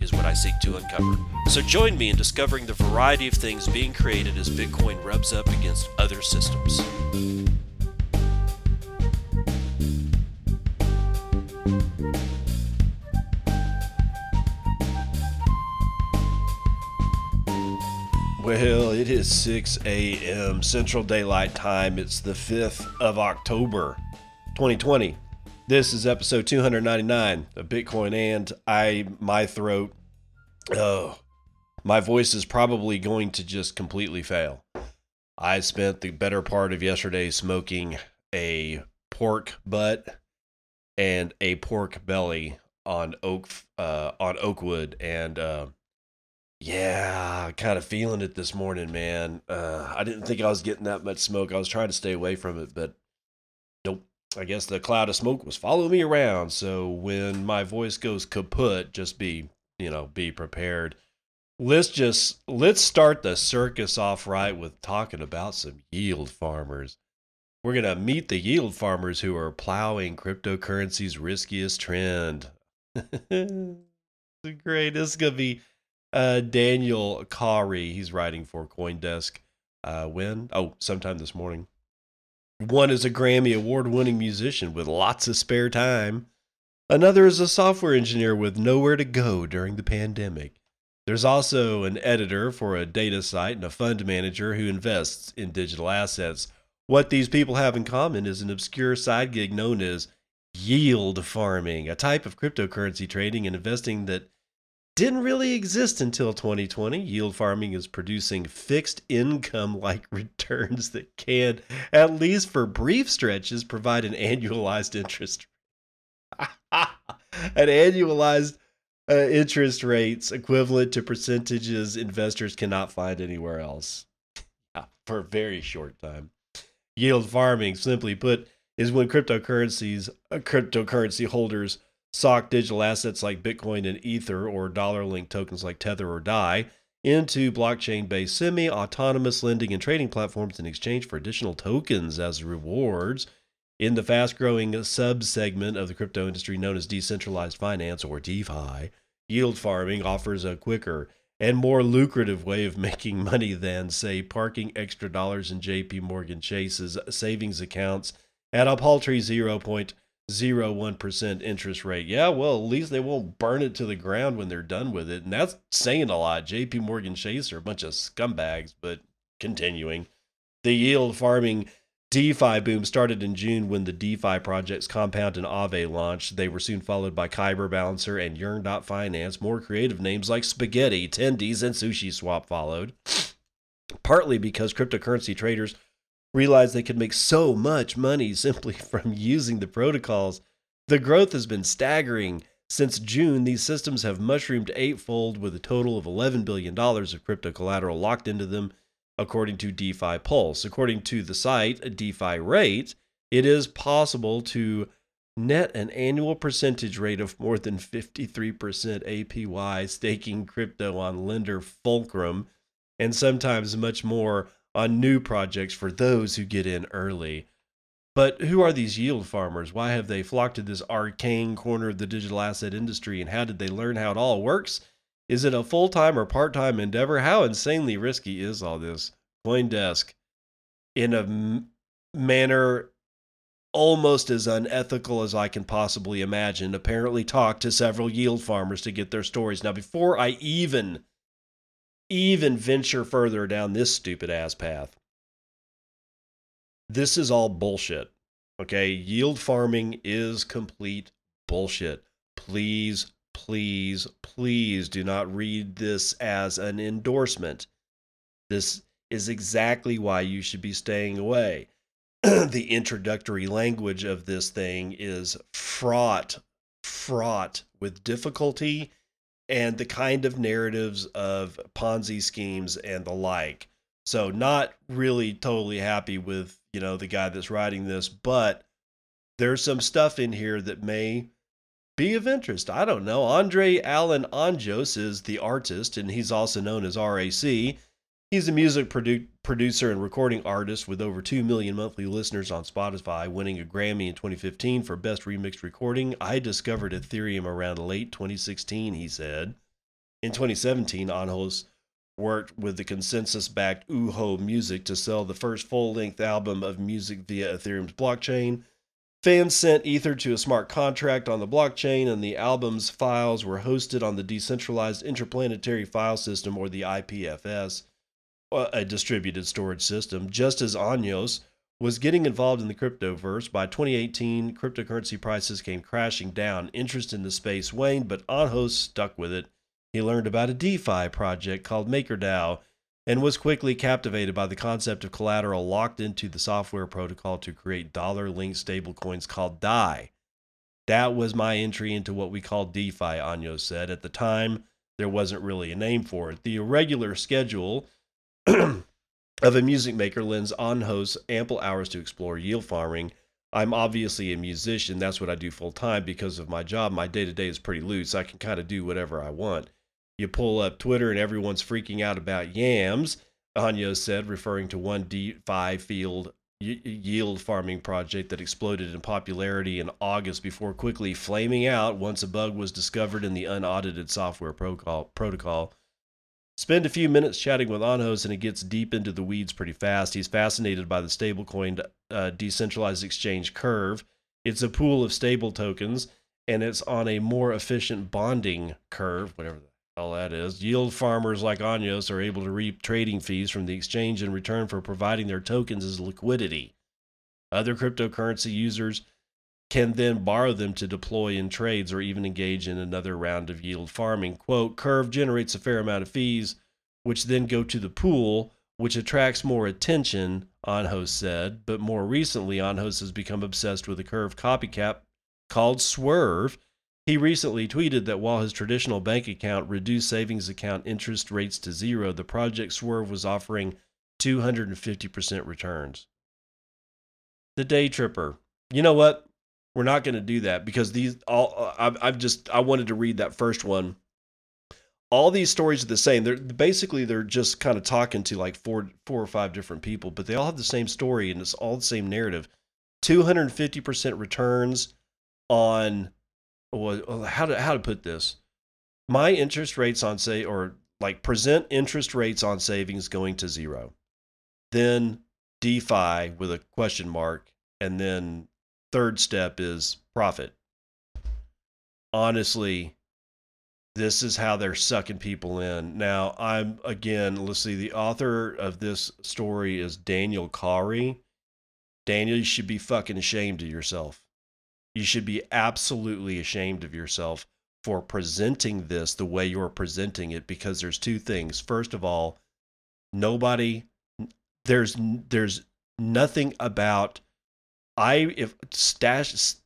is what I seek to uncover. So join me in discovering the variety of things being created as Bitcoin rubs up against other systems. Well, it is 6 a.m. Central Daylight Time. It's the 5th of October, 2020. This is episode 299 of Bitcoin and I my throat oh my voice is probably going to just completely fail. I spent the better part of yesterday smoking a pork butt and a pork belly on oak uh on oakwood and uh yeah, kind of feeling it this morning, man. Uh I didn't think I was getting that much smoke. I was trying to stay away from it, but. I guess the cloud of smoke was following me around. So when my voice goes kaput, just be, you know, be prepared. Let's just let's start the circus off right with talking about some yield farmers. We're gonna meet the yield farmers who are plowing cryptocurrency's riskiest trend. Great. This is gonna be uh, Daniel Kari. He's writing for CoinDesk. Uh, when? Oh, sometime this morning. One is a Grammy award winning musician with lots of spare time. Another is a software engineer with nowhere to go during the pandemic. There's also an editor for a data site and a fund manager who invests in digital assets. What these people have in common is an obscure side gig known as yield farming, a type of cryptocurrency trading and investing that didn't really exist until 2020. Yield farming is producing fixed income like returns that can, at least for brief stretches, provide an annualized interest. an annualized uh, interest rates equivalent to percentages investors cannot find anywhere else for a very short time. Yield farming, simply put, is when cryptocurrencies, uh, cryptocurrency holders sock digital assets like Bitcoin and Ether or dollar linked tokens like Tether or DAI into blockchain based semi autonomous lending and trading platforms in exchange for additional tokens as rewards. In the fast growing sub segment of the crypto industry known as decentralized finance or DeFi, yield farming offers a quicker and more lucrative way of making money than, say, parking extra dollars in JP Morgan Chase's savings accounts at a paltry 0.0 0.01% interest rate. Yeah, well, at least they won't burn it to the ground when they're done with it. And that's saying a lot. JP Morgan Chase are a bunch of scumbags, but continuing. The yield farming DeFi boom started in June when the DeFi projects Compound and Aave launched. They were soon followed by Kyber Balancer and Yearn.finance. More creative names like Spaghetti, Tendies, and Sushi Swap followed. Partly because cryptocurrency traders realized they could make so much money simply from using the protocols. The growth has been staggering. Since June, these systems have mushroomed eightfold with a total of $11 billion of crypto collateral locked into them, according to DeFi Pulse. According to the site, DeFi Rate, it is possible to net an annual percentage rate of more than 53% APY staking crypto on lender Fulcrum, and sometimes much more on new projects for those who get in early. But who are these yield farmers? Why have they flocked to this arcane corner of the digital asset industry? And how did they learn how it all works? Is it a full time or part time endeavor? How insanely risky is all this? Coindesk, in a m- manner almost as unethical as I can possibly imagine, apparently talked to several yield farmers to get their stories. Now, before I even even venture further down this stupid ass path. This is all bullshit. Okay, yield farming is complete bullshit. Please, please, please do not read this as an endorsement. This is exactly why you should be staying away. the introductory language of this thing is fraught, fraught with difficulty and the kind of narratives of Ponzi schemes and the like. So not really totally happy with, you know, the guy that's writing this, but there's some stuff in here that may be of interest. I don't know. Andre Allen Anjos is the artist, and he's also known as RAC. He's a music produ- producer and recording artist with over 2 million monthly listeners on Spotify, winning a Grammy in 2015 for Best Remixed Recording. I discovered Ethereum around late 2016, he said. In 2017, Anjos worked with the ConsenSys backed Ujo Music to sell the first full length album of music via Ethereum's blockchain. Fans sent Ether to a smart contract on the blockchain, and the album's files were hosted on the Decentralized Interplanetary File System, or the IPFS a distributed storage system, just as Anjos was getting involved in the cryptoverse. By 2018, cryptocurrency prices came crashing down. Interest in the space waned, but Anjos stuck with it. He learned about a DeFi project called MakerDAO and was quickly captivated by the concept of collateral locked into the software protocol to create dollar linked stablecoins called DAI. That was my entry into what we call DeFi, Anjos said. At the time, there wasn't really a name for it. The irregular schedule of a music maker lends Anjos ample hours to explore yield farming. I'm obviously a musician. That's what I do full time because of my job. My day to day is pretty loose. I can kind of do whatever I want. You pull up Twitter and everyone's freaking out about yams, Anjos said, referring to one DeFi field yield farming project that exploded in popularity in August before quickly flaming out once a bug was discovered in the unaudited software protocol. Spend a few minutes chatting with Anjos, and it gets deep into the weeds pretty fast. He's fascinated by the stablecoin uh, decentralized exchange curve. It's a pool of stable tokens, and it's on a more efficient bonding curve, whatever the hell that is. Yield farmers like Anjos are able to reap trading fees from the exchange in return for providing their tokens as liquidity. Other cryptocurrency users can then borrow them to deploy in trades or even engage in another round of yield farming. Quote, Curve generates a fair amount of fees, which then go to the pool, which attracts more attention, Anjos said. But more recently, Anjos has become obsessed with a Curve copycat called Swerve. He recently tweeted that while his traditional bank account reduced savings account interest rates to zero, the project Swerve was offering 250% returns. The Day Tripper. You know what? We're not going to do that because these all uh, I've, I've just I wanted to read that first one. All these stories are the same. They're basically they're just kind of talking to like four four or five different people, but they all have the same story and it's all the same narrative. 250% returns on well, how to how to put this. My interest rates on say or like present interest rates on savings going to zero. Then DeFi with a question mark and then third step is profit. Honestly, this is how they're sucking people in. Now, I'm again, let's see, the author of this story is Daniel Kari. Daniel, you should be fucking ashamed of yourself. You should be absolutely ashamed of yourself for presenting this the way you're presenting it because there's two things. First of all, nobody there's there's nothing about I if stash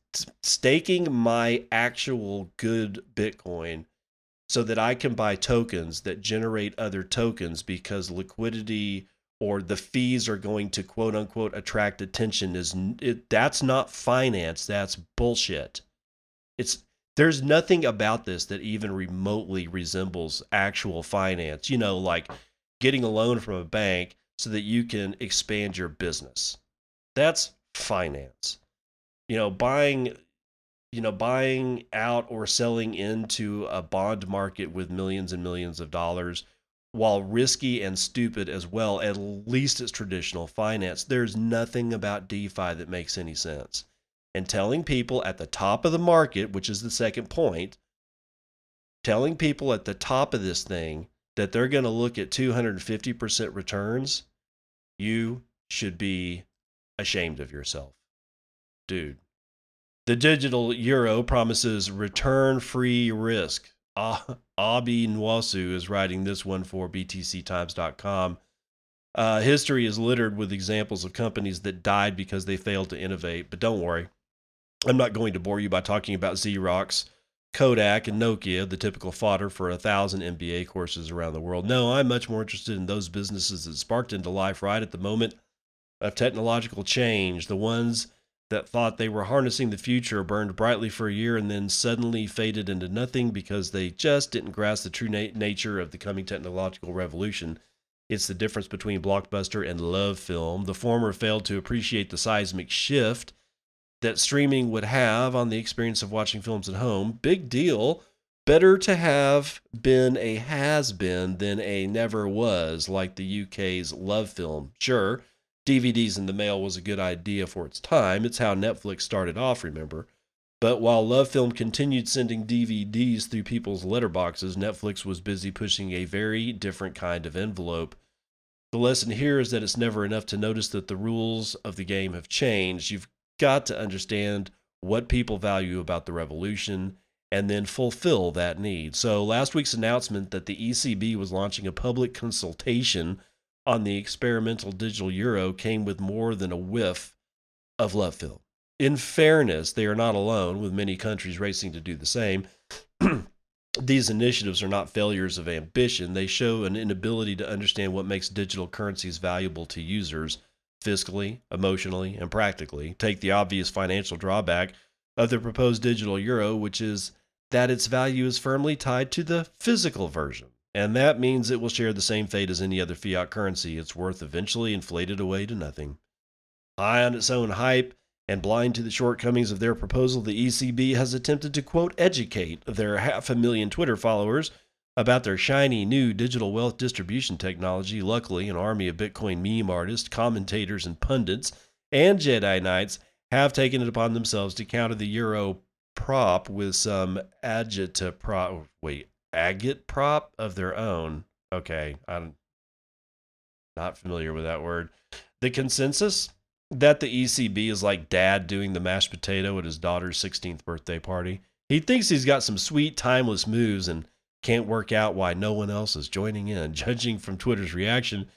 staking my actual good Bitcoin so that I can buy tokens that generate other tokens because liquidity or the fees are going to quote unquote attract attention is it, that's not finance that's bullshit. It's there's nothing about this that even remotely resembles actual finance you know like getting a loan from a bank so that you can expand your business. That's finance. You know, buying you know, buying out or selling into a bond market with millions and millions of dollars, while risky and stupid as well, at least it's traditional finance. There's nothing about DeFi that makes any sense. And telling people at the top of the market, which is the second point, telling people at the top of this thing that they're going to look at 250% returns, you should be ashamed of yourself. Dude. The digital euro promises return free risk. Ah, Obi Nwosu is writing this one for BTCTimes.com. Uh, history is littered with examples of companies that died because they failed to innovate, but don't worry. I'm not going to bore you by talking about Xerox Kodak and Nokia, the typical fodder for a thousand MBA courses around the world. No, I'm much more interested in those businesses that sparked into life right at the moment of technological change, the ones that thought they were harnessing the future burned brightly for a year and then suddenly faded into nothing because they just didn't grasp the true na- nature of the coming technological revolution. It's the difference between blockbuster and love film. The former failed to appreciate the seismic shift that streaming would have on the experience of watching films at home. Big deal. Better to have been a has been than a never was, like the UK's love film. Sure, DVDs in the mail was a good idea for its time. It's how Netflix started off, remember? But while Love Film continued sending DVDs through people's letterboxes, Netflix was busy pushing a very different kind of envelope. The lesson here is that it's never enough to notice that the rules of the game have changed. You've got to understand what people value about the revolution and then fulfill that need. So, last week's announcement that the ECB was launching a public consultation on the experimental digital euro came with more than a whiff of love film. In fairness, they are not alone, with many countries racing to do the same. These initiatives are not failures of ambition. They show an inability to understand what makes digital currencies valuable to users fiscally, emotionally, and practically. Take the obvious financial drawback of the proposed digital euro, which is that its value is firmly tied to the physical version. And that means it will share the same fate as any other fiat currency. Its worth eventually inflated away to nothing. High on its own hype and blind to the shortcomings of their proposal, the ECB has attempted to quote educate their half a million Twitter followers about their shiny new digital wealth distribution technology. Luckily, an army of Bitcoin meme artists, commentators, and pundits and Jedi Knights have taken it upon themselves to counter the euro prop with some agita prop. Wait, agate prop of their own. Okay, I'm not familiar with that word. The consensus that the ECB is like dad doing the mashed potato at his daughter's 16th birthday party. He thinks he's got some sweet, timeless moves and can't work out why no one else is joining in. Judging from Twitter's reaction,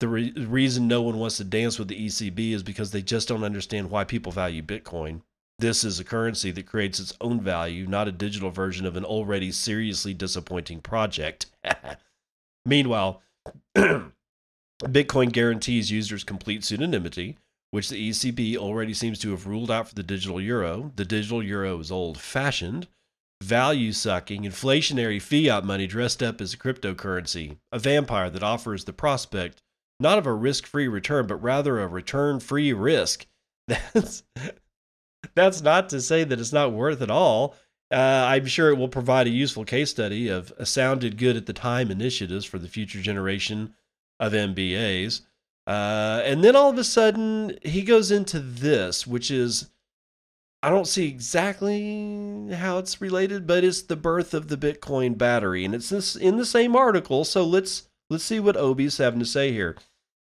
the re- reason no one wants to dance with the ECB is because they just don't understand why people value Bitcoin. This is a currency that creates its own value, not a digital version of an already seriously disappointing project. Meanwhile, Bitcoin guarantees users complete pseudonymity, which the ECB already seems to have ruled out for the digital euro. The digital euro is old fashioned, value sucking, inflationary fiat money dressed up as a cryptocurrency, a vampire that offers the prospect not of a risk free return, but rather a return free risk. That's that's not to say that it's not worth it all. Uh, I'm sure it will provide a useful case study of sounded good at the time initiatives for the future generation of MBAs. Uh, and then all of a sudden, he goes into this, which is I don't see exactly how it's related, but it's the birth of the Bitcoin battery, and it's this in the same article. So let's let's see what Obi's having to say here.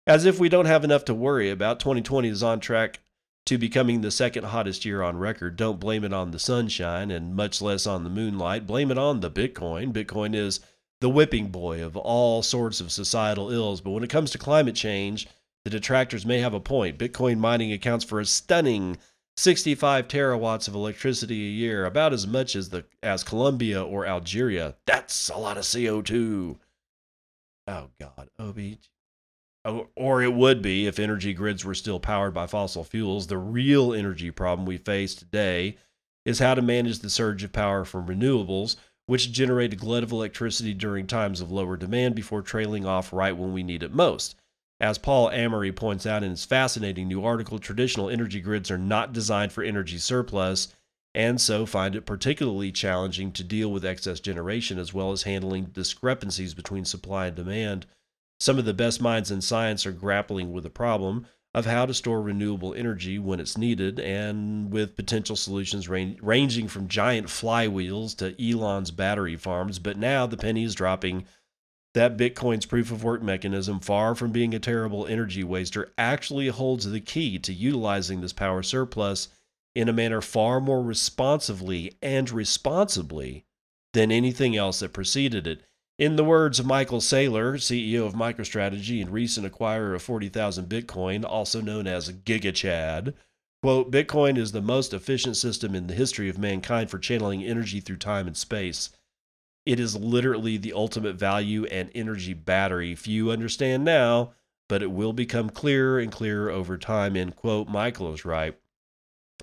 As if we don't have enough to worry about, 2020 is on track to becoming the second hottest year on record. Don't blame it on the sunshine and much less on the moonlight. Blame it on the Bitcoin. Bitcoin is the whipping boy of all sorts of societal ills. But when it comes to climate change, the detractors may have a point. Bitcoin mining accounts for a stunning 65 terawatts of electricity a year, about as much as the as Colombia or Algeria. That's a lot of CO2. Oh God, Obi, Oh, or it would be if energy grids were still powered by fossil fuels. The real energy problem we face today is how to manage the surge of power from renewables, which generate a glut of electricity during times of lower demand before trailing off right when we need it most. As Paul Amory points out in his fascinating new article, traditional energy grids are not designed for energy surplus and so find it particularly challenging to deal with excess generation as well as handling discrepancies between supply and demand some of the best minds in science are grappling with the problem of how to store renewable energy when it's needed, and with potential solutions ranging from giant flywheels to Elon's battery farms. But now the penny is dropping that Bitcoin's proof of work mechanism, far from being a terrible energy waster, actually holds the key to utilizing this power surplus in a manner far more responsively and responsibly than anything else that preceded it. In the words of Michael Saylor, CEO of MicroStrategy and recent acquirer of 40,000 Bitcoin, also known as GigaChad, Quote, Bitcoin is the most efficient system in the history of mankind for channeling energy through time and space. It is literally the ultimate value and energy battery. Few understand now, but it will become clearer and clearer over time. End quote. Michael is right.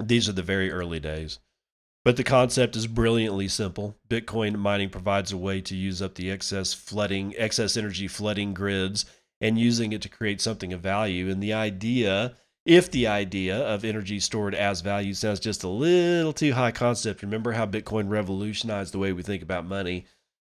These are the very early days. But the concept is brilliantly simple. Bitcoin mining provides a way to use up the excess flooding, excess energy flooding grids and using it to create something of value. And the idea, if the idea of energy stored as value sounds just a little too high concept, remember how Bitcoin revolutionized the way we think about money.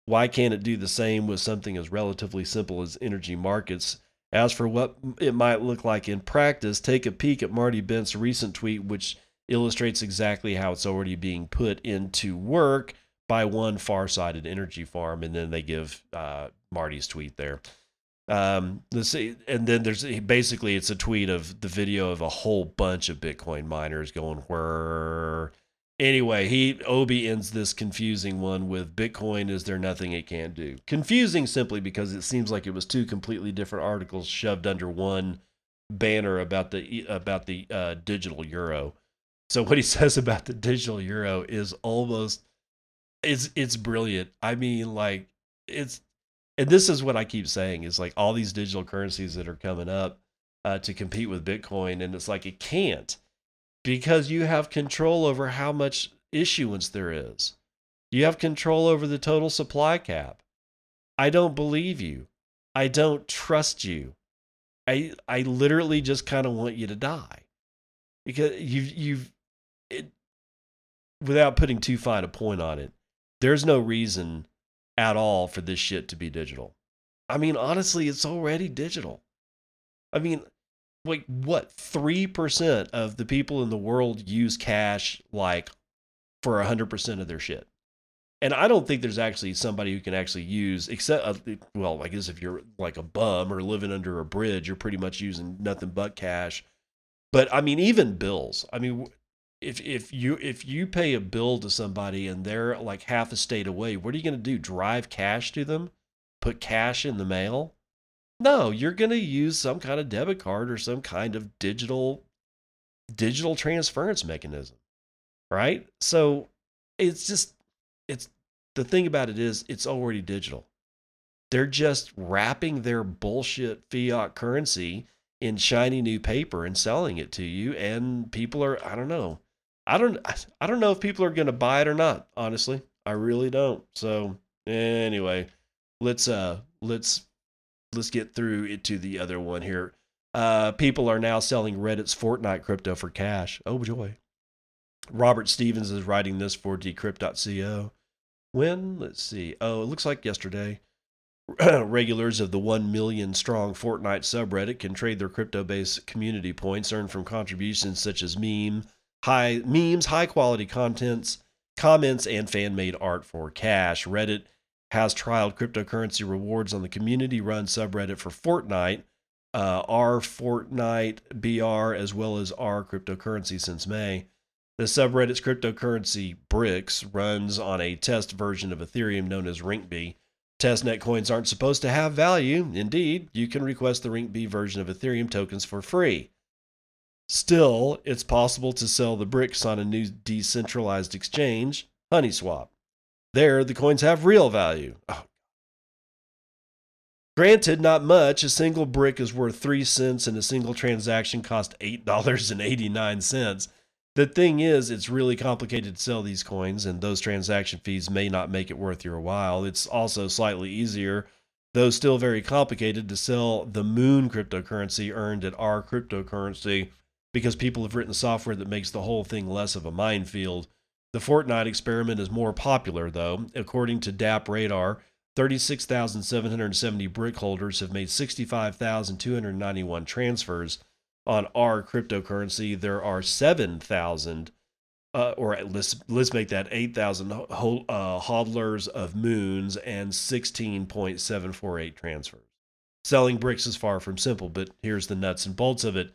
Why can't it do the same with something as relatively simple as energy markets? As for what it might look like in practice, take a peek at Marty Bent's recent tweet, which illustrates exactly how it's already being put into work by one far-sighted energy farm, and then they give uh, Marty's tweet there. Um, let's see, and then there's basically it's a tweet of the video of a whole bunch of Bitcoin miners going where. Anyway, he Obi ends this confusing one with Bitcoin is there nothing it can't do. Confusing simply because it seems like it was two completely different articles shoved under one banner about the about the uh, digital euro. So what he says about the digital euro is almost it's it's brilliant. I mean, like it's and this is what I keep saying is like all these digital currencies that are coming up uh, to compete with Bitcoin, and it's like it can't because you have control over how much issuance there is. You have control over the total supply cap. I don't believe you. I don't trust you. I I literally just kind of want you to die because you've you've without putting too fine a point on it, there's no reason at all for this shit to be digital. I mean, honestly, it's already digital. I mean, like what 3% of the people in the world use cash like for 100% of their shit. And I don't think there's actually somebody who can actually use, except, uh, well, I guess if you're like a bum or living under a bridge, you're pretty much using nothing but cash. But I mean, even bills. I mean, if if you if you pay a bill to somebody and they're like half a state away, what are you going to do? Drive cash to them? Put cash in the mail? No, you're going to use some kind of debit card or some kind of digital digital transference mechanism. Right? So it's just it's the thing about it is it's already digital. They're just wrapping their bullshit fiat currency in shiny new paper and selling it to you and people are I don't know I don't I don't know if people are going to buy it or not, honestly. I really don't. So, anyway, let's uh let's let's get through it to the other one here. Uh people are now selling Reddit's Fortnite crypto for cash. Oh joy. Robert Stevens is writing this for decrypt.co. When? Let's see. Oh, it looks like yesterday. Regulars of the 1 million strong Fortnite subreddit can trade their crypto based community points earned from contributions such as meme, high memes, high quality contents, comments, and fan made art for cash. Reddit has trialed cryptocurrency rewards on the community run subreddit for Fortnite, uh, R Fortnite BR, as well as R cryptocurrency since May. The subreddit's cryptocurrency Bricks runs on a test version of Ethereum known as Rinkeby. Testnet coins aren't supposed to have value. Indeed, you can request the Rinkeby version of Ethereum tokens for free. Still, it's possible to sell the bricks on a new decentralized exchange, HoneySwap. There, the coins have real value. Oh. Granted, not much. A single brick is worth 3 cents and a single transaction costs $8.89. The thing is, it's really complicated to sell these coins, and those transaction fees may not make it worth your while. It's also slightly easier, though still very complicated, to sell the Moon cryptocurrency earned at our cryptocurrency because people have written software that makes the whole thing less of a minefield. The Fortnite experiment is more popular, though. According to DappRadar, 36,770 brick holders have made 65,291 transfers. On our cryptocurrency, there are 7,000, uh, or let's, let's make that 8,000 uh, hodlers of moons and 16.748 transfers. Selling bricks is far from simple, but here's the nuts and bolts of it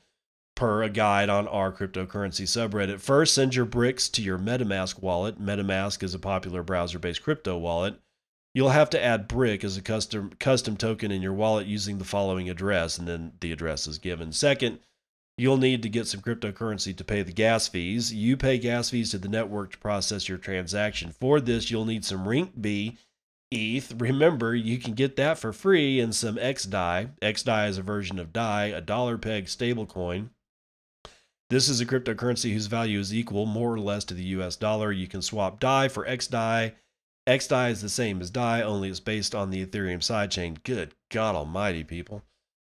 per a guide on our cryptocurrency subreddit. First, send your bricks to your MetaMask wallet. MetaMask is a popular browser based crypto wallet. You'll have to add brick as a custom custom token in your wallet using the following address, and then the address is given. Second, You'll need to get some cryptocurrency to pay the gas fees. You pay gas fees to the network to process your transaction. For this, you'll need some Rinkeby ETH. Remember, you can get that for free and some XDAI. XDAI is a version of DAI, a dollar peg stablecoin. This is a cryptocurrency whose value is equal more or less to the US dollar. You can swap DAI for XDAI. XDAI is the same as DAI, only it's based on the Ethereum sidechain. Good God Almighty, people.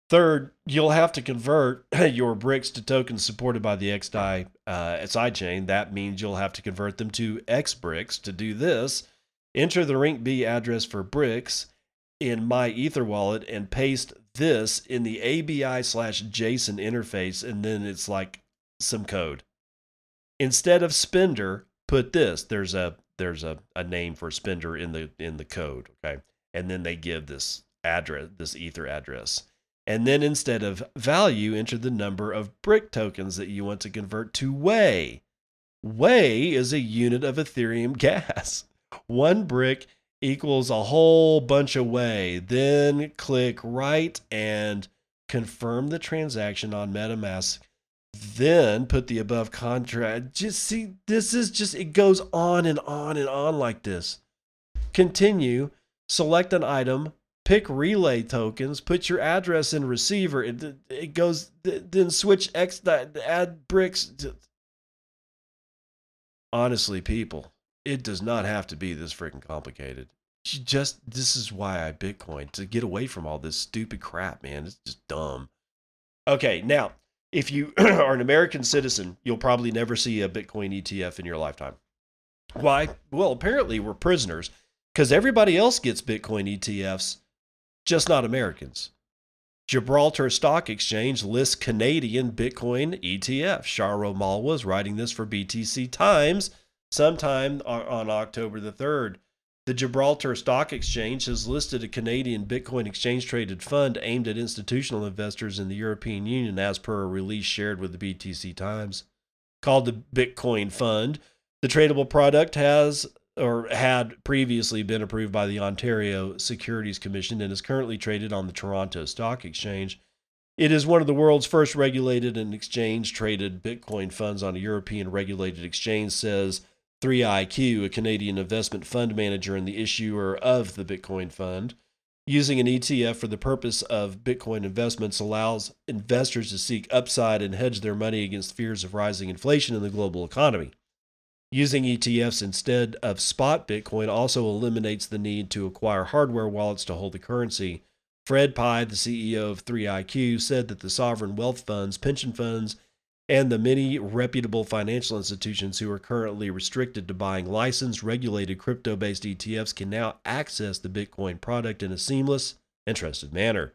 Third, you'll have to convert your bricks to tokens supported by the XDAI uh, sidechain. That means you'll have to convert them to XBricks. To do this, enter the Rinkeby address for bricks in MyEtherWallet and paste this in the ABI slash JSON interface, and then it's like some code. Instead of spender, put this. There's a there's a, a name for spender in the in the code. Okay. And then they give this address, this Ether address. And then instead of value, enter the number of brick tokens that you want to convert to Wei. Wei is a unit of Ethereum gas. One brick equals a whole bunch of Wei. Then click right and confirm the transaction on MetaMask. Then put the above contract. Just see, this is just, it goes on and on and on like this. Continue, select an item, pick relay tokens, put your address in receiver. It, it goes, then switch X, add bricks. Honestly, people, it does not have to be this freaking complicated. Just this is why I Bitcoin to get away from all this stupid crap, man. It's just dumb. Okay, now if you are an American citizen, you'll probably never see a Bitcoin ETF in your lifetime. Why? Well, apparently we're prisoners because everybody else gets Bitcoin ETFs just not Americans. Gibraltar Stock Exchange lists Canadian Bitcoin ETF. Shaurya Malwa is writing this for BTC Times sometime on October the 3rd. The Gibraltar Stock Exchange has listed a Canadian Bitcoin exchange traded fund aimed at institutional investors in the European Union, as per a release shared with the BTC Times. Called the Bitcoin Fund, the tradable product has or had previously been approved by the Ontario Securities Commission and is currently traded on the Toronto Stock Exchange. It is one of the world's first regulated and exchange traded Bitcoin funds on a European regulated exchange, says 3iQ, a Canadian investment fund manager and the issuer of the Bitcoin fund. Using an ETF for the purpose of Bitcoin investments allows investors to seek upside and hedge their money against fears of rising inflation in the global economy. Using ETFs instead of spot Bitcoin also eliminates the need to acquire hardware wallets to hold the currency. Fred Pye, the CEO of 3iQ, said that the sovereign wealth funds, pension funds, and the many reputable financial institutions who are currently restricted to buying licensed, regulated crypto based ETFs can now access the Bitcoin product in a seamless and trusted manner.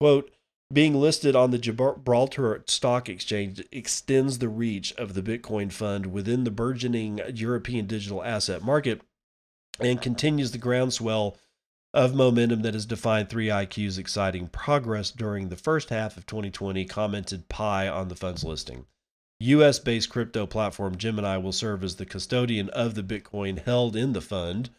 Quote, being listed on the Gibraltar Stock Exchange extends the reach of the Bitcoin fund within the burgeoning European digital asset market and continues the groundswell of momentum that has defined 3iQ's exciting progress during the first half of 2020, commented Pye on the fund's listing. US based crypto platform Gemini will serve as the custodian of the Bitcoin held in the fund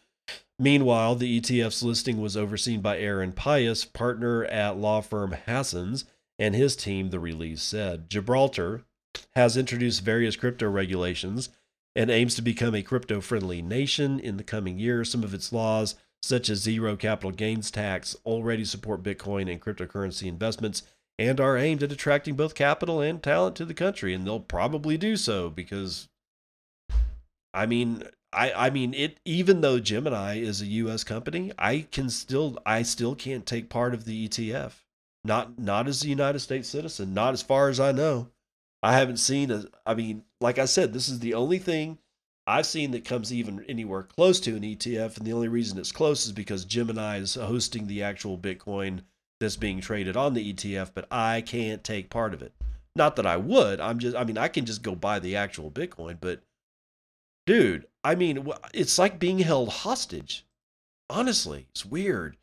Meanwhile, the ETF's listing was overseen by Aaron Payas, partner at law firm Hassans, and his team, the release said. Gibraltar has introduced various crypto regulations and aims to become a crypto friendly nation in the coming years. Some of its laws, such as zero capital gains tax, already support Bitcoin and cryptocurrency investments and are aimed at attracting both capital and talent to the country. And they'll probably do so because, I mean, I I mean it even though Gemini is a US company, I can still I still can't take part of the ETF. Not not as a United States citizen, not as far as I know. I haven't seen a I mean, like I said, this is the only thing I've seen that comes even anywhere close to an ETF and the only reason it's close is because Gemini is hosting the actual Bitcoin that's being traded on the ETF, but I can't take part of it. Not that I would. I'm just I mean, I can just go buy the actual Bitcoin, but dude, I mean, it's like being held hostage. Honestly, it's weird.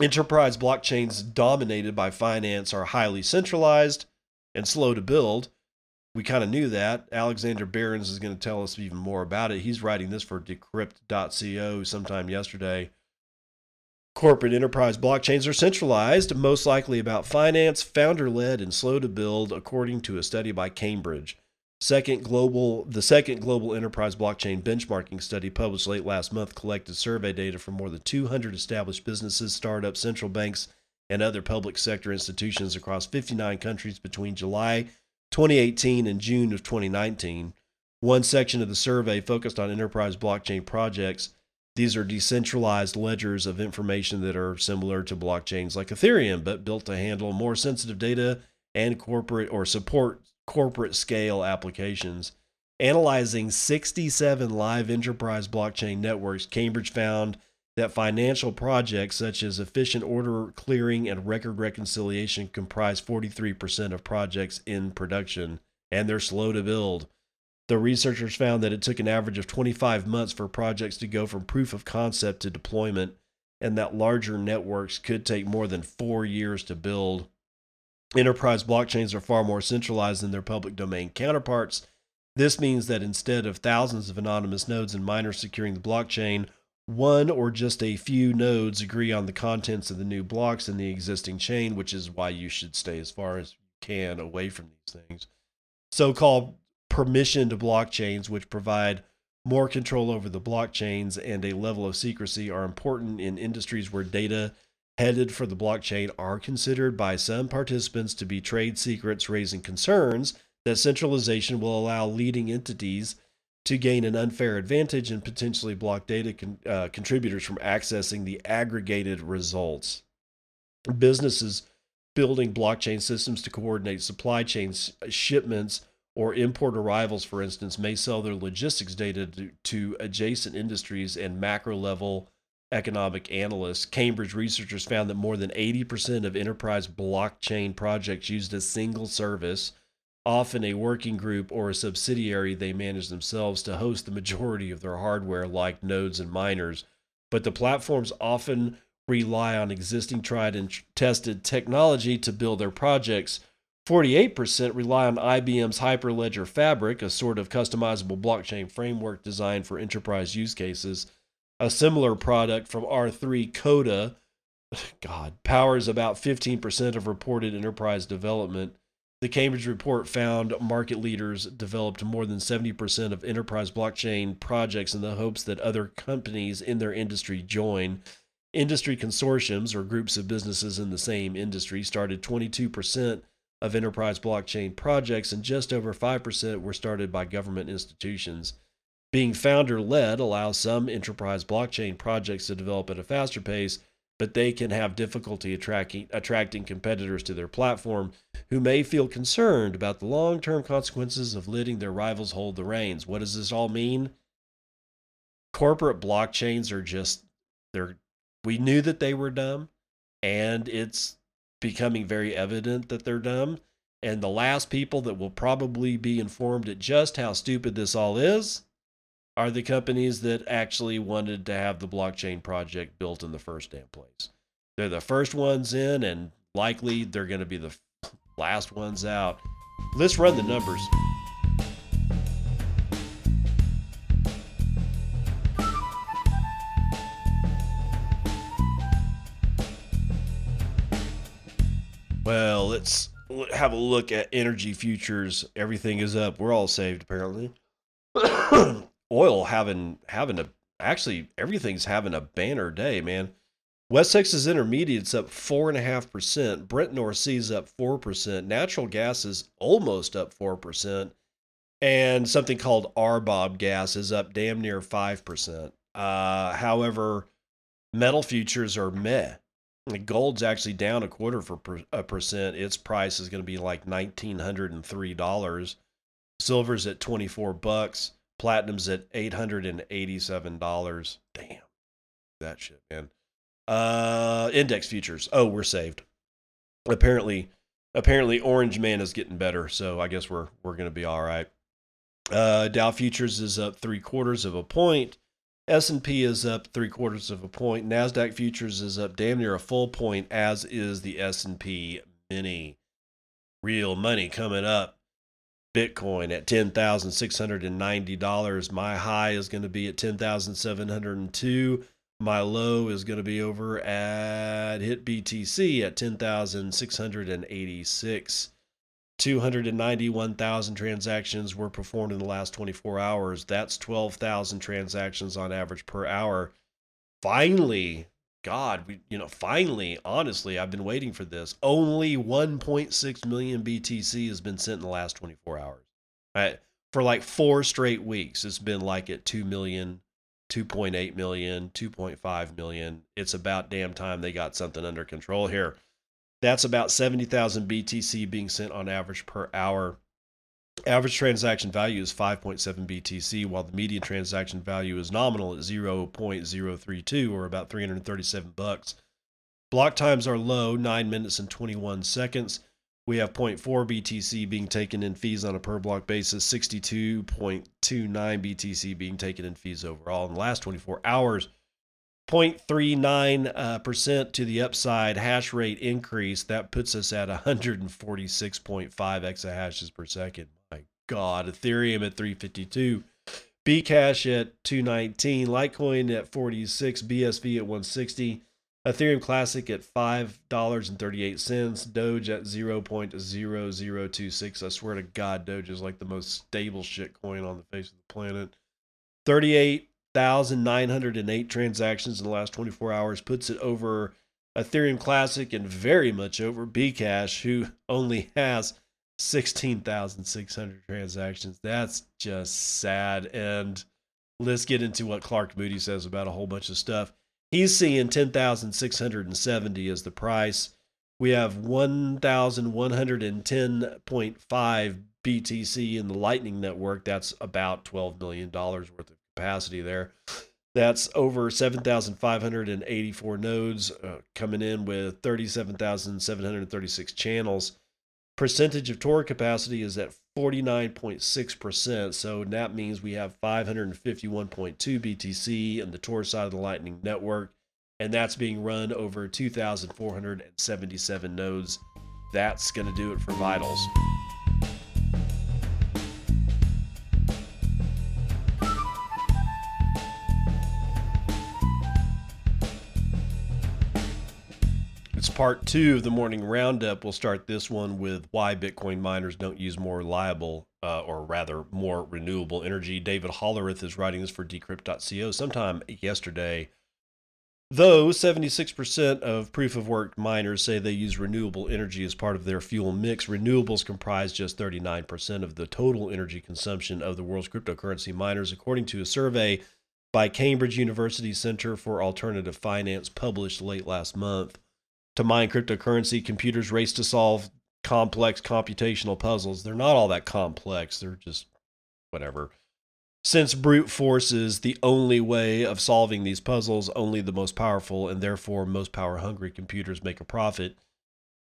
Enterprise blockchains dominated by finance are highly centralized and slow to build. We kind of knew that. Alexander Behrens is going to tell us even more about it. He's writing this for decrypt.co sometime yesterday. Corporate enterprise blockchains are centralized, most likely about finance, founder led, and slow to build, according to a study by Cambridge. Second global, the second global enterprise blockchain benchmarking study published late last month collected survey data from more than 200 established businesses, startups, central banks, and other public sector institutions across 59 countries between July 2018 and June of 2019. One section of the survey focused on enterprise blockchain projects these are decentralized ledgers of information that are similar to blockchains like Ethereum, but built to handle more sensitive data and corporate or support corporate scale applications. Analyzing 67 live enterprise blockchain networks, Cambridge found that financial projects such as efficient order clearing and record reconciliation comprise 43% of projects in production, and they're slow to build. The researchers found that it took an average of 25 months for projects to go from proof of concept to deployment, and that larger networks could take more than four years to build. Enterprise blockchains are far more centralized than their public domain counterparts. This means that instead of thousands of anonymous nodes and miners securing the blockchain, one or just a few nodes agree on the contents of the new blocks in the existing chain, which is why you should stay as far as you can away from these things. So called permissioned blockchains, which provide more control over the blockchains and a level of secrecy, are important in industries where data headed for the blockchain are considered by some participants to be trade secrets, raising concerns that centralization will allow leading entities to gain an unfair advantage and potentially block data con- uh, contributors from accessing the aggregated results. Businesses building blockchain systems to coordinate supply chains, shipments, or import arrivals, for instance, may sell their logistics data to, to adjacent industries and macro level economic analysts. Cambridge researchers found that more than 80% of enterprise blockchain projects used a single service, often a working group or a subsidiary they manage themselves, to host the majority of their hardware, like nodes and miners. But the platforms often rely on existing tried and tested technology to build their projects 48% rely on IBM's Hyperledger Fabric, a sort of customizable blockchain framework designed for enterprise use cases. A similar product from R3 Corda, God, powers about 15% of reported enterprise development. The Cambridge report found market leaders developed more than 70% of enterprise blockchain projects in the hopes that other companies in their industry join. Industry consortiums, or groups of businesses in the same industry, started 22% of enterprise blockchain projects, and just over 5% were started by government institutions. Being founder led allows some enterprise blockchain projects to develop at a faster pace, but they can have difficulty attracting, attracting competitors to their platform who may feel concerned about the long term consequences of letting their rivals hold the reins. What does this all mean? Corporate blockchains are just, they're, we knew that they were dumb, and it's becoming very evident that they're dumb. And the last people that will probably be informed at just how stupid this all is are the companies that actually wanted to have the blockchain project built in the first damn place. They're the first ones in, and likely they're going to be the last ones out. Let's run the numbers. Well, let's have a look at energy futures. Everything is up. We're all saved apparently. Oil having having a actually everything's having a banner day, man. West Texas Intermediate's up four and a half percent. Brent North Sea's up four percent. Natural gas is almost up four percent, and something called RBOB gas is up damn near five percent. Uh, however, metal futures are meh. Gold's actually down a quarter for per, a percent. Its price is going to be like nineteen hundred and three dollars. Silver's at twenty four bucks. Platinum's at eight hundred and eighty seven dollars. Damn, that shit, man. Uh, index futures. Oh, we're saved. Apparently, apparently, Orange Man is getting better. So I guess we're we're to be all right. Uh, Dow futures is up three quarters of a point. S&P is up three quarters of a point. Nasdaq futures is up damn near a full point, as is the S&P Mini. Real money coming up. Bitcoin at ten thousand six hundred and ninety dollars. My high is going to be at ten thousand seven hundred and two. My low is going to be over at HitBTC at 10,686. 291,000 transactions were performed in the last 24 hours. That's 12,000 transactions on average per hour. Finally, God, we, you know, finally, honestly, I've been waiting for this. Only 1.6 million BTC has been sent in the last 24 hours. Right? For like four straight weeks, it's been like at 2 million, 2.8 million, 2.5 million. It's about damn time they got something under control here. That's about 70,000 BTC being sent on average per hour. Average transaction value is 5.7 BTC, while the median transaction value is nominal at 0.032 or about 337 bucks. Block times are low, 9 minutes and 21 seconds. We have 0.4 BTC being taken in fees on a per block basis, 62.29 BTC being taken in fees overall in the last 24 hours. 0.39% uh, to the upside hash rate increase. That puts us at 146.5 exahashes per second. God, Ethereum at 352, Bcash at 219, Litecoin at 46, BSV at 160, Ethereum Classic at $5.38, Doge at 0.0026. I swear to God, Doge is like the most stable shit coin on the face of the planet. 38 1,908 transactions in the last 24 hours puts it over Ethereum Classic and very much over Bcash, who only has 16,600 transactions. That's just sad. And let's get into what Clark Moody says about a whole bunch of stuff. He's seeing 10,670 as the price. We have 1,110.5 BTC in the Lightning Network. That's about $12 million worth of capacity there. That's over 7,584 nodes uh, coming in with 37,736 channels. Percentage of Tor capacity is at 49.6%. So that means we have 551.2 BTC in the Tor side of the Lightning Network. And that's being run over 2,477 nodes. That's going to do it for Vitals. Part two of the morning roundup. We'll start this one with why Bitcoin miners don't use more reliable, uh, or rather, more renewable energy. David Hollerith is writing this for Decrypt.co sometime yesterday. Though 76% of proof of work miners say they use renewable energy as part of their fuel mix, renewables comprise just 39% of the total energy consumption of the world's cryptocurrency miners, according to a survey by Cambridge University Center for Alternative Finance published late last month to mine cryptocurrency, computers race to solve complex computational puzzles. They're not all that complex, they're just whatever. Since brute force is the only way of solving these puzzles, only the most powerful and therefore most power hungry computers make a profit.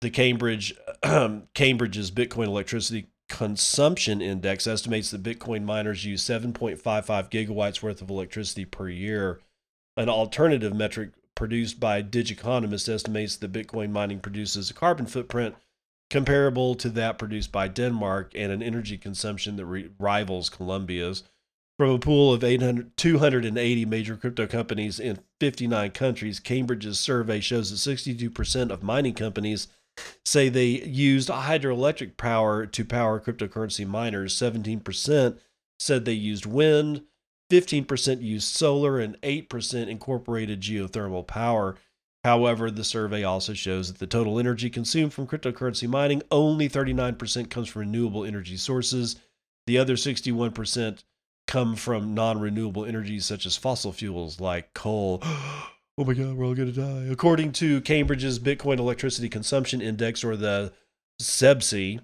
The Cambridge Cambridge's Bitcoin electricity consumption index estimates that Bitcoin miners use 7.55 gigawatts worth of electricity per year. An alternative metric produced by Digiconomist estimates that Bitcoin mining produces a carbon footprint comparable to that produced by Denmark and an energy consumption that re- rivals Colombia's. From a pool of 800, 280 major crypto companies in 59 countries, Cambridge's survey shows that 62% of mining companies say they used hydroelectric power to power cryptocurrency miners. 17% said they used wind, 15% used solar, and 8% incorporated geothermal power. However, the survey also shows that the total energy consumed from cryptocurrency mining, only 39% comes from renewable energy sources. The other 61% come from non renewable energies such as fossil fuels like coal. oh my God, we're all going to die. According to Cambridge's Bitcoin Electricity Consumption Index, or the CEBC,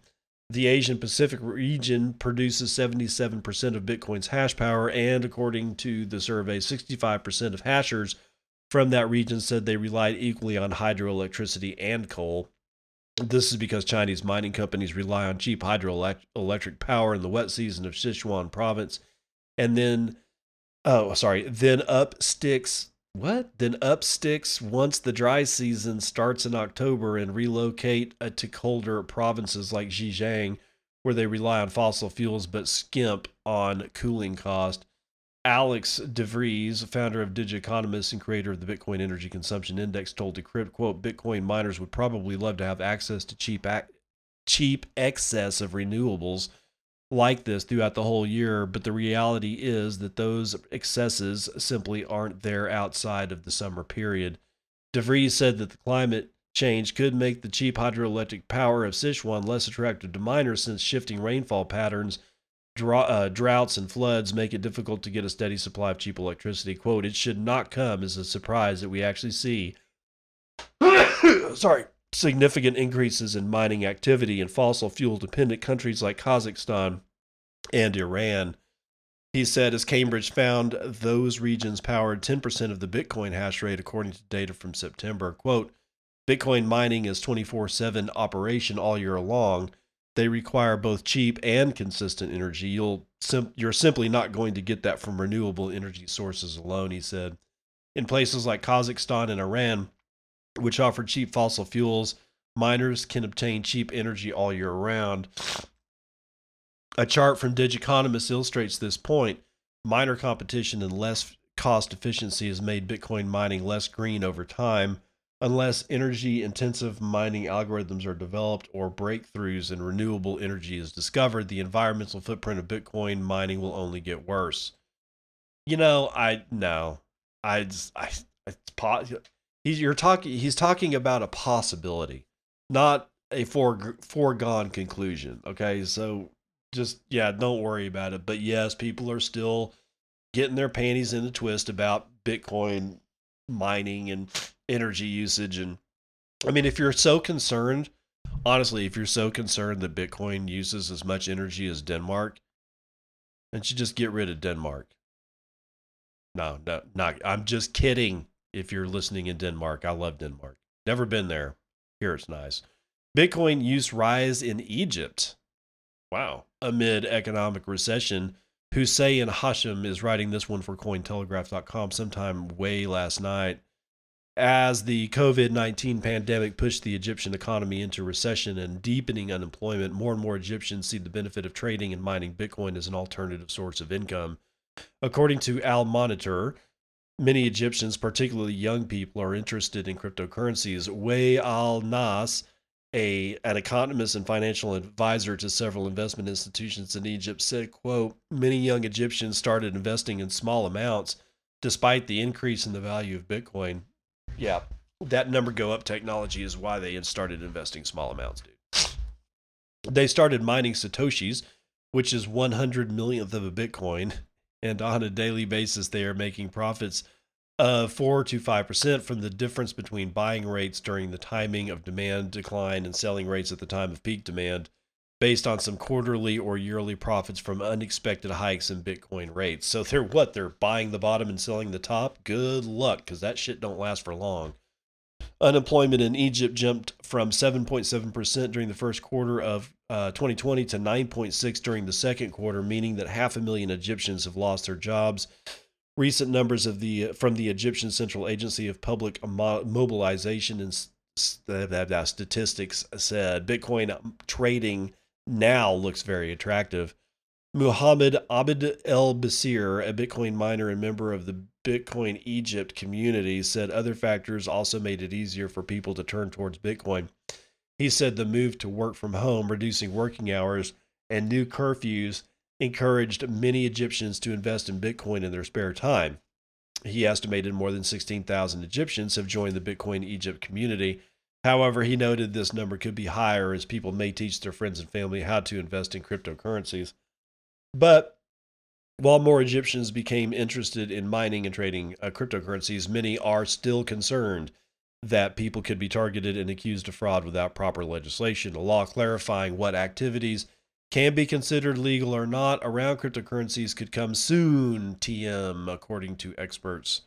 the Asian Pacific region produces 77% of Bitcoin's hash power, and according to the survey, 65% of hashers from that region said they relied equally on hydroelectricity and coal. This is because Chinese mining companies rely on cheap hydroelectric power in the wet season of Sichuan province, and then, oh, sorry, then up sticks what? Then up sticks once the dry season starts in October and relocate uh, to colder provinces like Xinjiang, where they rely on fossil fuels but skimp on cooling cost. Alex DeVries, founder of Digiconomist and creator of the Bitcoin Energy Consumption Index, told Decrypt, quote, Bitcoin miners would probably love to have access to cheap, cheap excess of renewables like this throughout the whole year, but the reality is that those excesses simply aren't there outside of the summer period. DeVries said that the climate change could make the cheap hydroelectric power of Sichuan less attractive to miners since shifting rainfall patterns, uh, droughts, and floods make it difficult to get a steady supply of cheap electricity. Quote, it should not come as a surprise that we actually see. Sorry significant increases in mining activity in fossil fuel dependent countries like Kazakhstan and Iran. He said, as Cambridge found, those regions powered 10% of the Bitcoin hash rate, according to data from September. Quote, Bitcoin mining is 24 7 operation all year long. They require both cheap and consistent energy. You'll sim- you're simply not going to get that from renewable energy sources alone, he said. In places like Kazakhstan and Iran, which offer cheap fossil fuels. Miners can obtain cheap energy all year round. A chart from Digiconomist illustrates this point. Miner competition and less cost efficiency has made Bitcoin mining less green over time. Unless energy intensive mining algorithms are developed or breakthroughs in renewable energy is discovered, the environmental footprint of Bitcoin mining will only get worse. You know, I no, I I it's he's you're talking he's talking about a possibility, not a fore, foregone conclusion. Okay, so just yeah, don't worry about it. But yes, people are still getting their panties in a twist about Bitcoin mining and energy usage and I mean if you're so concerned honestly if you're so concerned that Bitcoin uses as much energy as Denmark then you just get rid of Denmark. No, no, not I'm just kidding if you're listening in Denmark. I love Denmark. Never been there. Here it's nice. Bitcoin use rise in Egypt. Wow. Amid economic recession. Hussein Hashim is writing this one for Cointelegraph.com sometime way last night. As the COVID 19 pandemic pushed the Egyptian economy into recession and deepening unemployment, more and more Egyptians see the benefit of trading and mining Bitcoin as an alternative source of income. According to Al Monitor, many Egyptians, particularly young people, are interested in cryptocurrencies. Wael al-Nahhas, a an economist and financial advisor to several investment institutions in Egypt, said, "quote Many young Egyptians started investing in small amounts, despite the increase in the value of Bitcoin. Yeah, that number go up technology is why they started investing small amounts, dude. They started mining satoshis, which is one hundred millionth of a Bitcoin." And on a daily basis they are making profits of 4 to 5% from the difference between buying rates during the timing of demand decline and selling rates at the time of peak demand based on some quarterly or yearly profits from unexpected hikes in bitcoin rates. So they're what? They're buying the bottom and selling the top? Good luck cuz that shit don't last for long. Unemployment in Egypt jumped from 7.7% during the first quarter of uh, 2020 to 9.6 during the second quarter, meaning that half a million Egyptians have lost their jobs. Recent numbers of the from the Egyptian Central Agency of Public Mobilization and Statistics said Bitcoin trading now looks very attractive. Muhammad Abd El Basir, a Bitcoin miner and member of the Bitcoin Egypt community, said other factors also made it easier for people to turn towards Bitcoin. He said the move to work from home, reducing working hours, and new curfews encouraged many Egyptians to invest in Bitcoin in their spare time. He estimated more than 16,000 Egyptians have joined the Bitcoin Egypt community. However, he noted this number could be higher as people may teach their friends and family how to invest in cryptocurrencies. But while more Egyptians became interested in mining and trading uh, cryptocurrencies, many are still concerned that people could be targeted and accused of fraud without proper legislation. A law clarifying what activities can be considered legal or not around cryptocurrencies could come soon, TM, according to experts.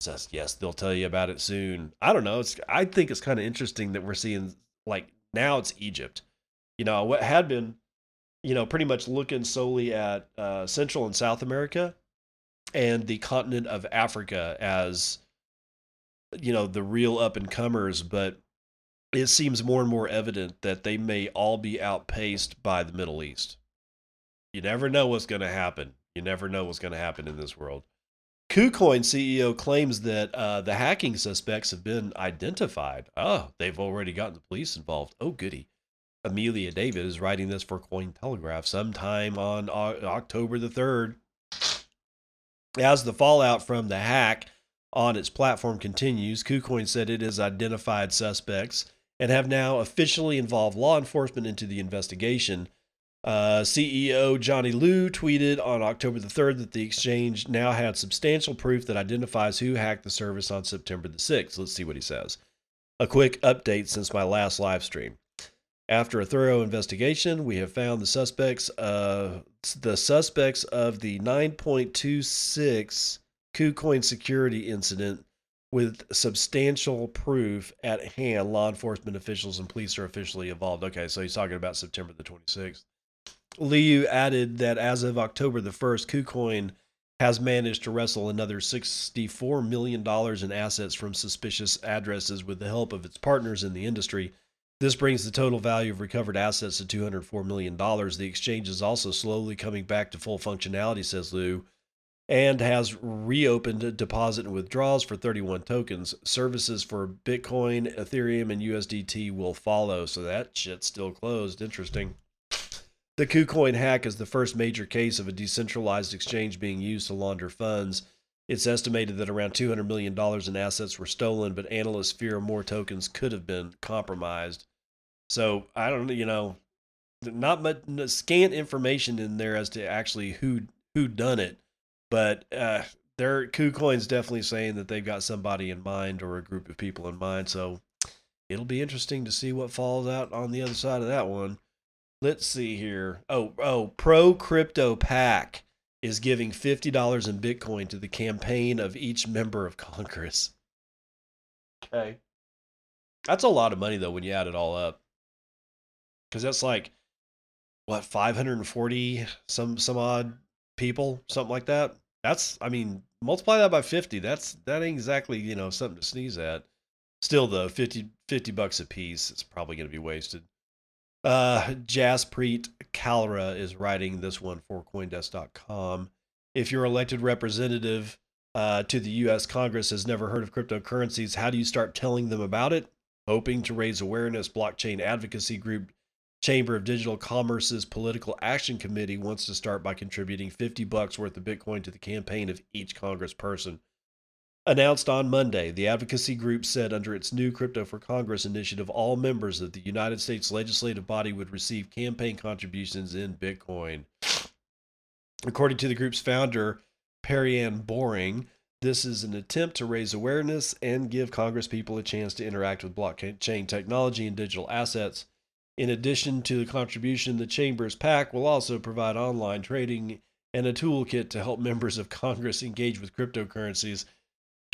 Says, yes, they'll tell you about it soon. I don't know. It's I think it's kind of interesting that we're seeing like now it's Egypt. You know, what had been you know, pretty much looking solely at uh, Central and South America and the continent of Africa as, you know, the real up and comers. But it seems more and more evident that they may all be outpaced by the Middle East. You never know what's going to happen. You never know what's going to happen in this world. KuCoin CEO claims that uh, the hacking suspects have been identified. Oh, they've already gotten the police involved. Oh, goody. Amelia David is writing this for Cointelegraph sometime on October the 3rd. As the fallout from the hack on its platform continues, KuCoin said it has identified suspects and have now officially involved law enforcement into the investigation. Uh, CEO Johnny Lyu tweeted on October the 3rd that the exchange now had substantial proof that identifies who hacked the service on September the 6th. Let's see what he says. A quick update since my last live stream. After a thorough investigation, we have found the suspects uh, the suspects of the 9.26 KuCoin security incident with substantial proof at hand. Law enforcement officials and police are officially involved. Okay, so he's talking about September the 26th. Lyu added that as of October the 1st, KuCoin has managed to wrestle another $64 million in assets from suspicious addresses with the help of its partners in the industry this brings the total value of recovered assets to $204 million. The exchange is also slowly coming back to full functionality, says Lyu, and has reopened deposit and withdrawals for 31 tokens. Services for Bitcoin, Ethereum, and USDT will follow. So that shit's still closed. Interesting. The KuCoin hack is the first major case of a decentralized exchange being used to launder funds. It's estimated that around $200 million in assets were stolen, but analysts fear more tokens could have been compromised. So I don't, know, you know, not much scant information in there as to actually who who done it, but uh, their KuCoin's definitely saying that they've got somebody in mind or a group of people in mind. So it'll be interesting to see what falls out on the other side of that one. Let's see here. Oh, oh, Pro Crypto PAC is giving $50 in Bitcoin to the campaign of each member of Congress. Okay. That's a lot of money, though, when you add it all up. Because that's like, what, 540 some some odd people, something like that. That's, I mean, multiply that by 50. That's, that ain't exactly, you know, something to sneeze at. Still, though, 50, 50 bucks a piece, it's probably going to be wasted. Uh, Jaspreet Kalra is writing this one for Coindesk.com. If your elected representative uh, to the U.S. Congress has never heard of cryptocurrencies, how do you start telling them about it? Hoping to raise awareness, blockchain advocacy group Chamber of Digital Commerce's Political Action Committee wants to start by contributing 50 bucks worth of Bitcoin to the campaign of each congressperson. Announced on Monday, the advocacy group said under its new Crypto for Congress initiative, all members of the United States legislative body would receive campaign contributions in Bitcoin. According to the group's founder, Perianne Boring, this is an attempt to raise awareness and give Congress people a chance to interact with blockchain technology and digital assets. In addition to the contribution, the Chamber's PAC will also provide online trading and a toolkit to help members of Congress engage with cryptocurrencies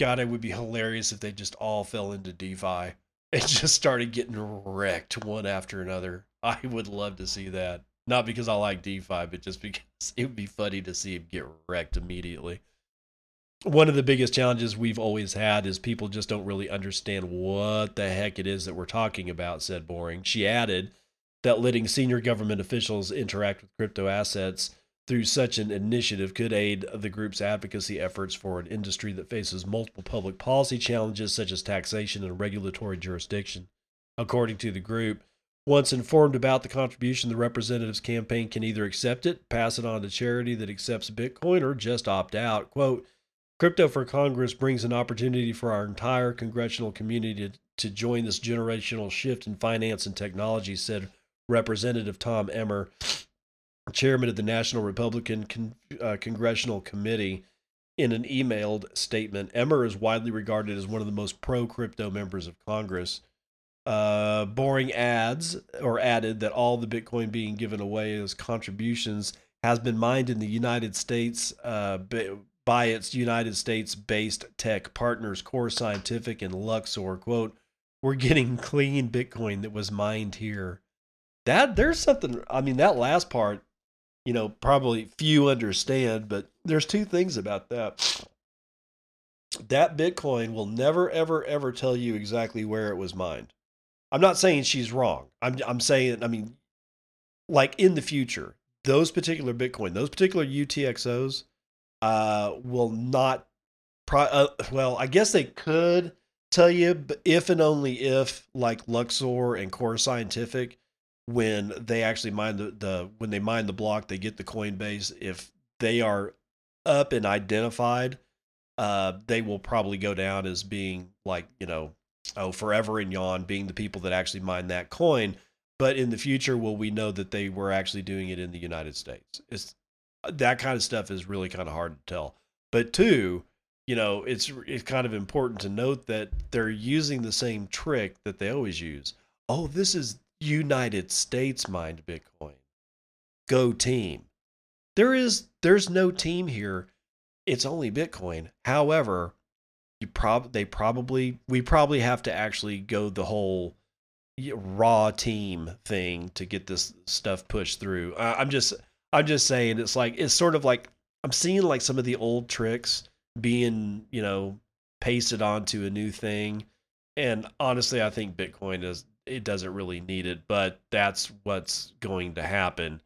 God, it would be hilarious if they just all fell into DeFi and just started getting wrecked one after another. I would love to see that. Not because I like DeFi, but just because it would be funny to see him get wrecked immediately. One of the biggest challenges we've always had is people just don't really understand what the heck it is that we're talking about, said Boring. She added that letting senior government officials interact with crypto assets through such an initiative could aid the group's advocacy efforts for an industry that faces multiple public policy challenges such as taxation and regulatory jurisdiction. According to the group, once informed about the contribution, the representative's campaign can either accept it, pass it on to charity that accepts Bitcoin, or just opt out. Quote, Crypto for Congress brings an opportunity for our entire congressional community to, to join this generational shift in finance and technology, said Representative Tom Emmer, chairman of the National Republican Con- uh, Congressional Committee, in an emailed statement. Emmer is widely regarded as one of the most pro crypto members of Congress. Uh, Boring adds or added that all the Bitcoin being given away as contributions has been mined in the United States uh, by its United States based tech partners, Core Scientific and Luxor. Quote, We're getting clean Bitcoin that was mined here. That there's something, I mean, that last part you know, probably few understand, but there's two things about that. That Bitcoin will never, ever, ever tell you exactly where it was mined. I'm not saying she's wrong. I'm, I'm saying, I mean, like in the future, those particular Bitcoin, those particular UTXOs, uh, will not. Pro- uh, well, I guess they could tell you, if and only if, like Luxor and Core Scientific, when they actually mine the, the when they mine the block, they get the Coinbase. If they are up and identified, uh, they will probably go down as being like you know, oh, forever and yawn being the people that actually mine that coin. But in the future, will we know that they were actually doing it in the United States? It's that kind of stuff is really kind of hard to tell. But two, you know, it's it's kind of important to note that they're using the same trick that they always use. Oh, this is United States mined Bitcoin. Go team. There is there's no team here. It's only Bitcoin. However, you prob they probably we probably have to actually go the whole raw team thing to get this stuff pushed through. I'm just I'm just saying it's like it's sort of like I'm seeing like some of the old tricks being, you know, pasted onto a new thing. And honestly, I think Bitcoin is it doesn't really need it, but that's what's going to happen.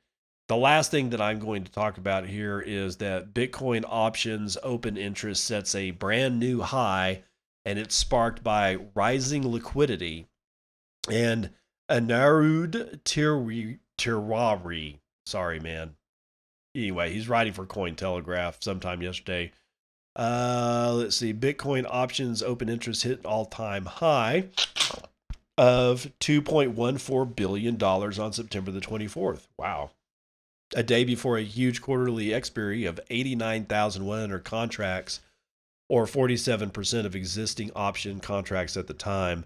The last thing that I'm going to talk about here is that Bitcoin options open interest sets a brand new high and it's sparked by rising liquidity. And Anirudh Tiwari, sorry man. Anyway, he's writing for Cointelegraph sometime yesterday. Uh, let's see. Bitcoin options open interest hit all time high of $2.14 billion on September the 24th. Wow. A day before a huge quarterly expiry of 89,100 contracts, or 47% of existing option contracts at the time.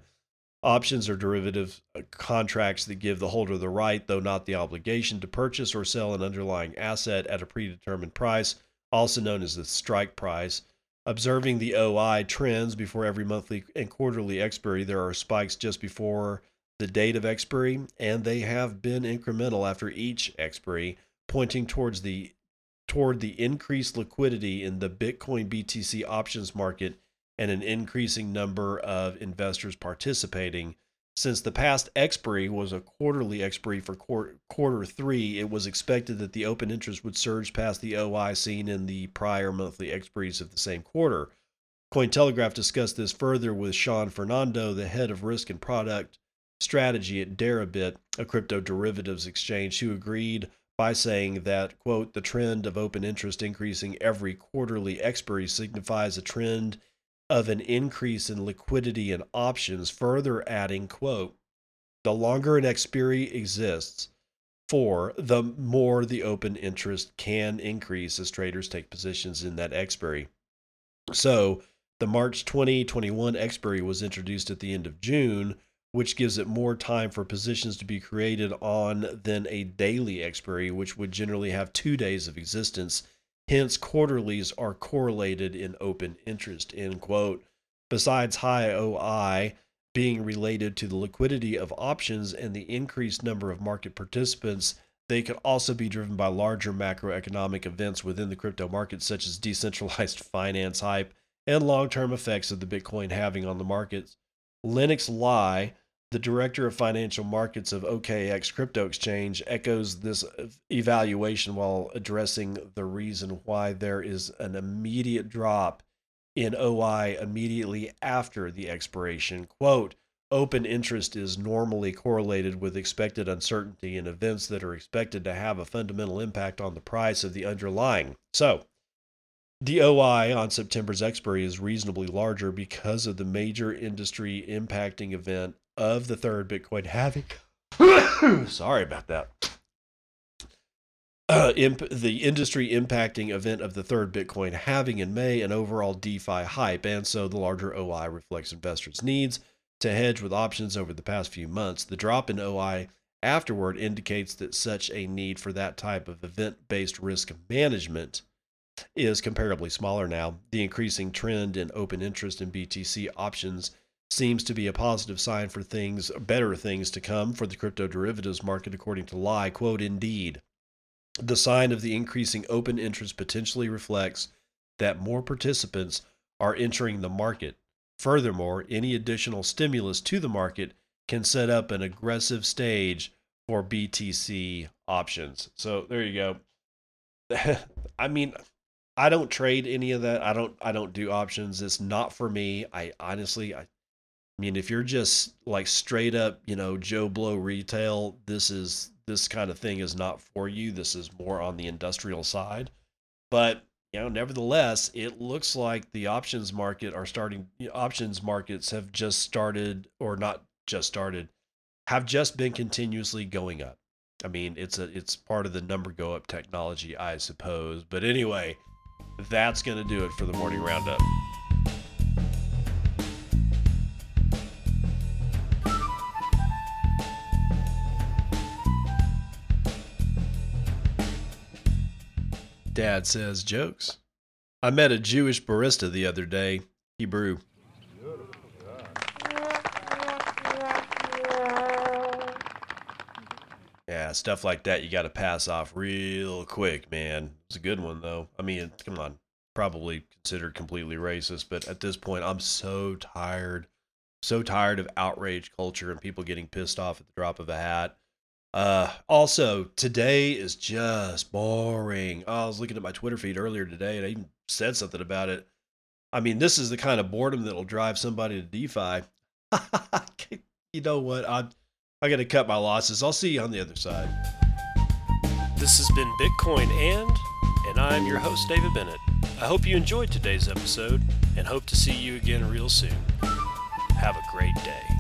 Options are derivative uh, contracts that give the holder the right, though not the obligation, to purchase or sell an underlying asset at a predetermined price, also known as the strike price. Observing the OI trends before every monthly and quarterly expiry, there are spikes just before the date of expiry, and they have been incremental after each expiry, pointing towards the toward the increased liquidity in the Bitcoin BTC options market and an increasing number of investors participating. Since the past expiry was a quarterly expiry for quarter, quarter three, it was expected that the open interest would surge past the OI seen in the prior monthly expiries of the same quarter. Cointelegraph discussed this further with Shaun Fernando, the head of risk and product strategy at Deribit, a crypto derivatives exchange, who agreed by saying that, quote, the trend of open interest increasing every quarterly expiry signifies a trend of an increase in liquidity and options, further adding, quote, the longer an expiry exists, for the more the open interest can increase as traders take positions in that expiry. So the March 2021 expiry was introduced at the end of June, which gives it more time for positions to be created on than a daily expiry, which would generally have two days of existence Hence, quarterlies are correlated in open interest, end quote. Besides high OI being related to the liquidity of options and the increased number of market participants, they could also be driven by larger macroeconomic events within the crypto market, such as decentralized finance hype and long term effects of the Bitcoin halving on the markets. Lennox Lai the director of financial markets of OKEx Crypto Exchange echoes this evaluation while addressing the reason why there is an immediate drop in OI immediately after the expiration. Quote, open interest is normally correlated with expected uncertainty in events that are expected to have a fundamental impact on the price of the underlying. So, the OI on September's expiry is reasonably larger because of the major industry impacting event of the third Bitcoin halving. Sorry about that. Uh, imp- the industry impacting event of the third Bitcoin halving in May and overall DeFi hype. And so the larger OI reflects investors' needs to hedge with options over the past few months. The drop in OI afterward indicates that such a need for that type of event based risk management is comparably smaller now. The increasing trend in open interest in BTC options seems to be a positive sign for things, better things to come for the crypto derivatives market, according to Lai. Quote, indeed, the sign of the increasing open interest potentially reflects that more participants are entering the market. Furthermore, any additional stimulus to the market can set up an aggressive stage for BTC options. So there you go. I mean, I don't trade any of that. I don't I don't do options. It's not for me. I honestly I I mean, if you're just like straight up, you know, Joe Blow retail, this is this kind of thing is not for you. This is more on the industrial side. But you know, nevertheless, it looks like the options market are starting. Options markets have just started, or not just started, have just been continuously going up. I mean, it's a it's part of the number go up technology, I suppose. But anyway, that's going to do it for the morning roundup. Dad says jokes. I met a Jewish barista the other day. He brew. Yeah, stuff like that you got to pass off real quick, man. It's a good one though. I mean, come on, probably considered completely racist, but at this point, I'm so tired, so tired of outrage culture and people getting pissed off at the drop of a hat. Uh, also, today is just boring. Oh, I was looking at my Twitter feed earlier today, and I even said something about it. I mean, this is the kind of boredom that'll drive somebody to DeFi. you know what? I'm I got to cut my losses. I'll see you on the other side. This has been Bitcoin and, and I'm your host, David Bennett. I hope you enjoyed today's episode and hope to see you again real soon. Have a great day.